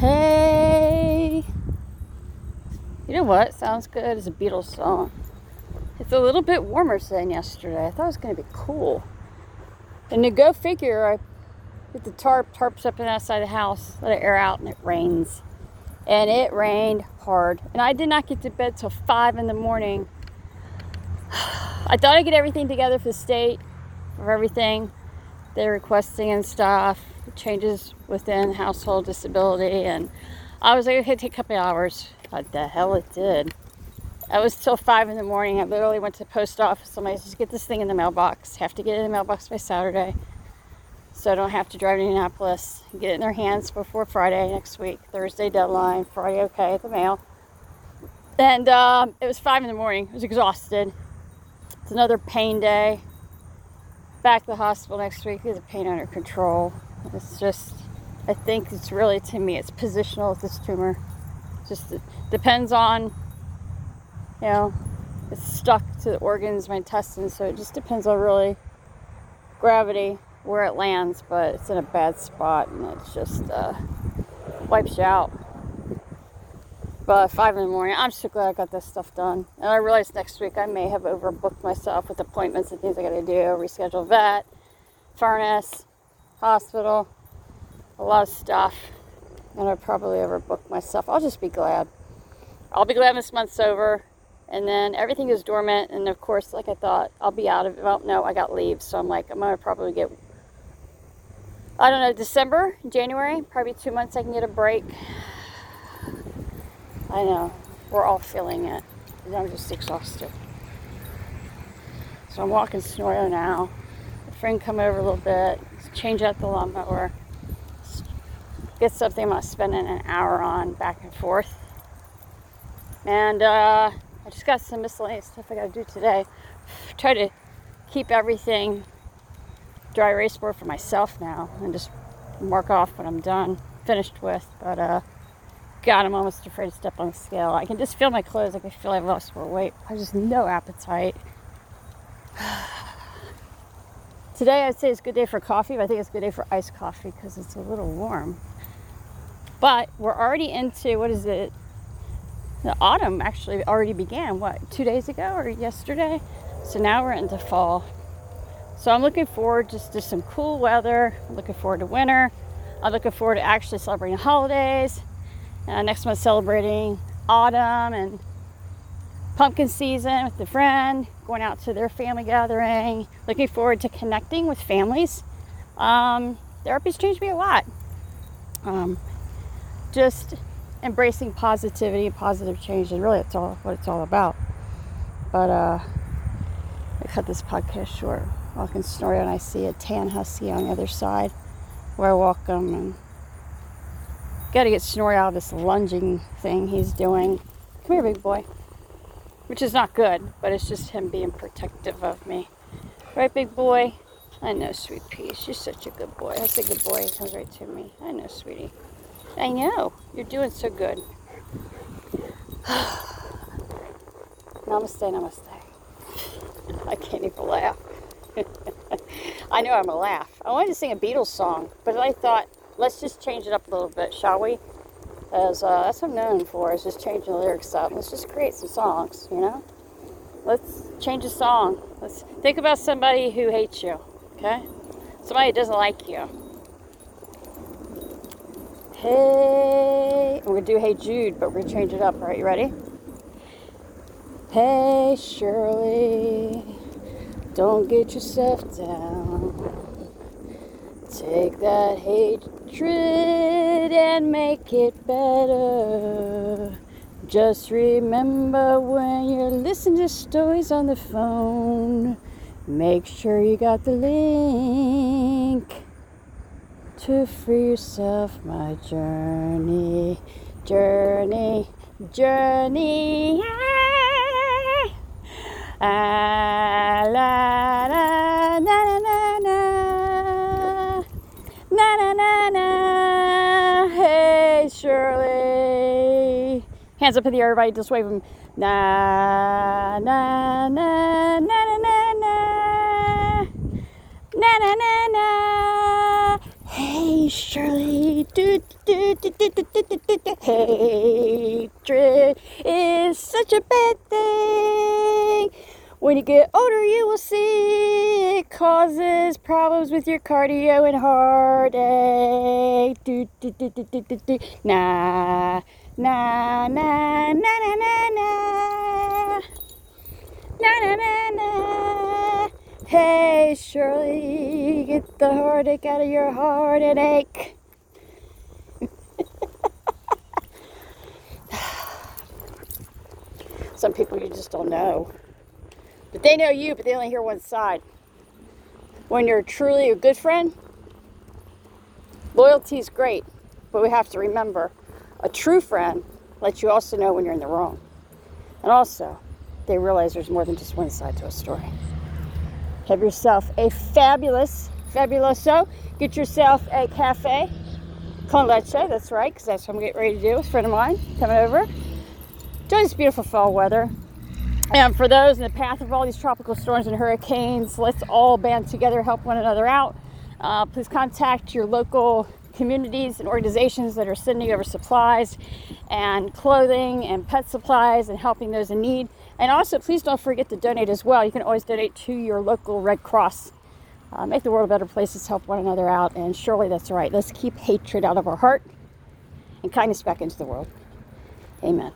Hey. You know what? Sounds good It's a Beatles song. It's a little bit warmer than yesterday. I thought it was going to be cool. And to go figure, I put the tarp, tarps up on the outside of the house, let it air out, and it rains. And it rained hard. And I did not get to bed till 5 in the morning. I thought I'd get everything together for the state, for everything they're requesting and stuff, changes within household disability. And I was like, okay, take a couple hours. What the hell it did. I was till five in the morning. I literally went to the post office. I Somebody just get this thing in the mailbox. Have to get it in the mailbox by Saturday. So I don't have to drive to Indianapolis. Get it in their hands before Friday next week. Thursday deadline. Friday, okay, the mail. And um, it was five in the morning. I was exhausted. It's another pain day. Back to the hospital next week. Get the pain under control. It's just, I think it's really, to me, it's positional with this tumor. Just depends on you know, it's stuck to the organs, my intestines, so it just depends on really gravity where it lands, but it's in a bad spot and it just uh, wipes you out. But five in the morning, I'm so glad I got this stuff done. And I realized next week I may have overbooked myself with appointments and things I gotta do, reschedule vet, furnace, hospital, a lot of stuff. And I probably overbooked myself. I'll just be glad. I'll be glad this month's over and then everything is dormant and of course like i thought i'll be out of it well no i got leave so i'm like i'm gonna probably get i don't know december january probably two months i can get a break i know we're all feeling it i'm just exhausted so i'm walking Sonoran now friend come over a little bit change out the lawnmower get something i'm not spending an hour on back and forth and uh I just got some miscellaneous stuff I got to do today. Try to keep everything dry erase board for myself now and just mark off what I'm done, finished with. But uh, God, I'm almost afraid to step on the scale. I can just feel my clothes. I can feel I've lost more weight. I just no appetite. Today I'd say it's a good day for coffee, but I think it's a good day for iced coffee because it's a little warm. But we're already into what is it? the autumn actually already began what two days ago or yesterday? So now we're into fall. So i'm looking forward just to some cool weather. I'm looking forward to winter. I'm looking forward to actually celebrating holidays. Uh, next month celebrating autumn and pumpkin season with a friend going out to their family gathering looking forward to connecting with families. Um, therapy's changed me a lot. Um, just embracing positivity and positive change and really it's all what it's all about. But uh i cut this podcast short walking story and i see a tan husky on the other side where i walk him and got to get snorri out of this lunging thing he's doing. Come here big boy which is not good but it's just him being protective of me right big boy i know sweet pea you're such a good boy that's a good boy he comes right to me i know sweetie I know. You're doing so good. namaste, namaste. I can't even laugh. I know I'm a laugh. I wanted to sing a Beatles song, but I thought, let's just change it up a little bit, shall we? As uh, that's what I'm known for, is just changing the lyrics up. Let's just create some songs, you know? Let's change a song. Let's think about somebody who hates you, okay? Somebody who doesn't like you Hey, we're gonna do Hey Jude, but we're gonna change it up. All right, you ready? Hey Shirley, don't get yourself down. Take that hatred and make it better. Just remember when you're listening to stories on the phone, make sure you got the link to free yourself, my journey, journey, journey. Ah, la, Hands up in the air, everybody. Just wave them. Na, na, na, na, na, na, na. Na, na, na, na. Hey, Shirley. Do, do, do, do, do, do, do, do. Hatred is such a bad thing. When you get older, you will see it causes problems with your cardio and heartache. Do, do, do, do, do, do, do. Nah, nah, nah, nah, nah, nah, nah. Na na na na. Hey Shirley, get the heartache out of your heart and ache. Some people you just don't know. But they know you, but they only hear one side. When you're truly a good friend, loyalty is great, but we have to remember a true friend lets you also know when you're in the wrong. And also, they realize there's more than just one side to a story. Have yourself a fabulous, fabuloso. Get yourself a cafe con leche. That's right, because that's what I'm getting ready to do. with A friend of mine coming over. Enjoy this beautiful fall weather. And for those in the path of all these tropical storms and hurricanes, let's all band together, help one another out. Uh, please contact your local communities and organizations that are sending over supplies and clothing and pet supplies and helping those in need. And also, please don't forget to donate as well. You can always donate to your local Red Cross. Uh, make the world a better place. Let's help one another out. And surely that's right. Let's keep hatred out of our heart and kindness back into the world. Amen.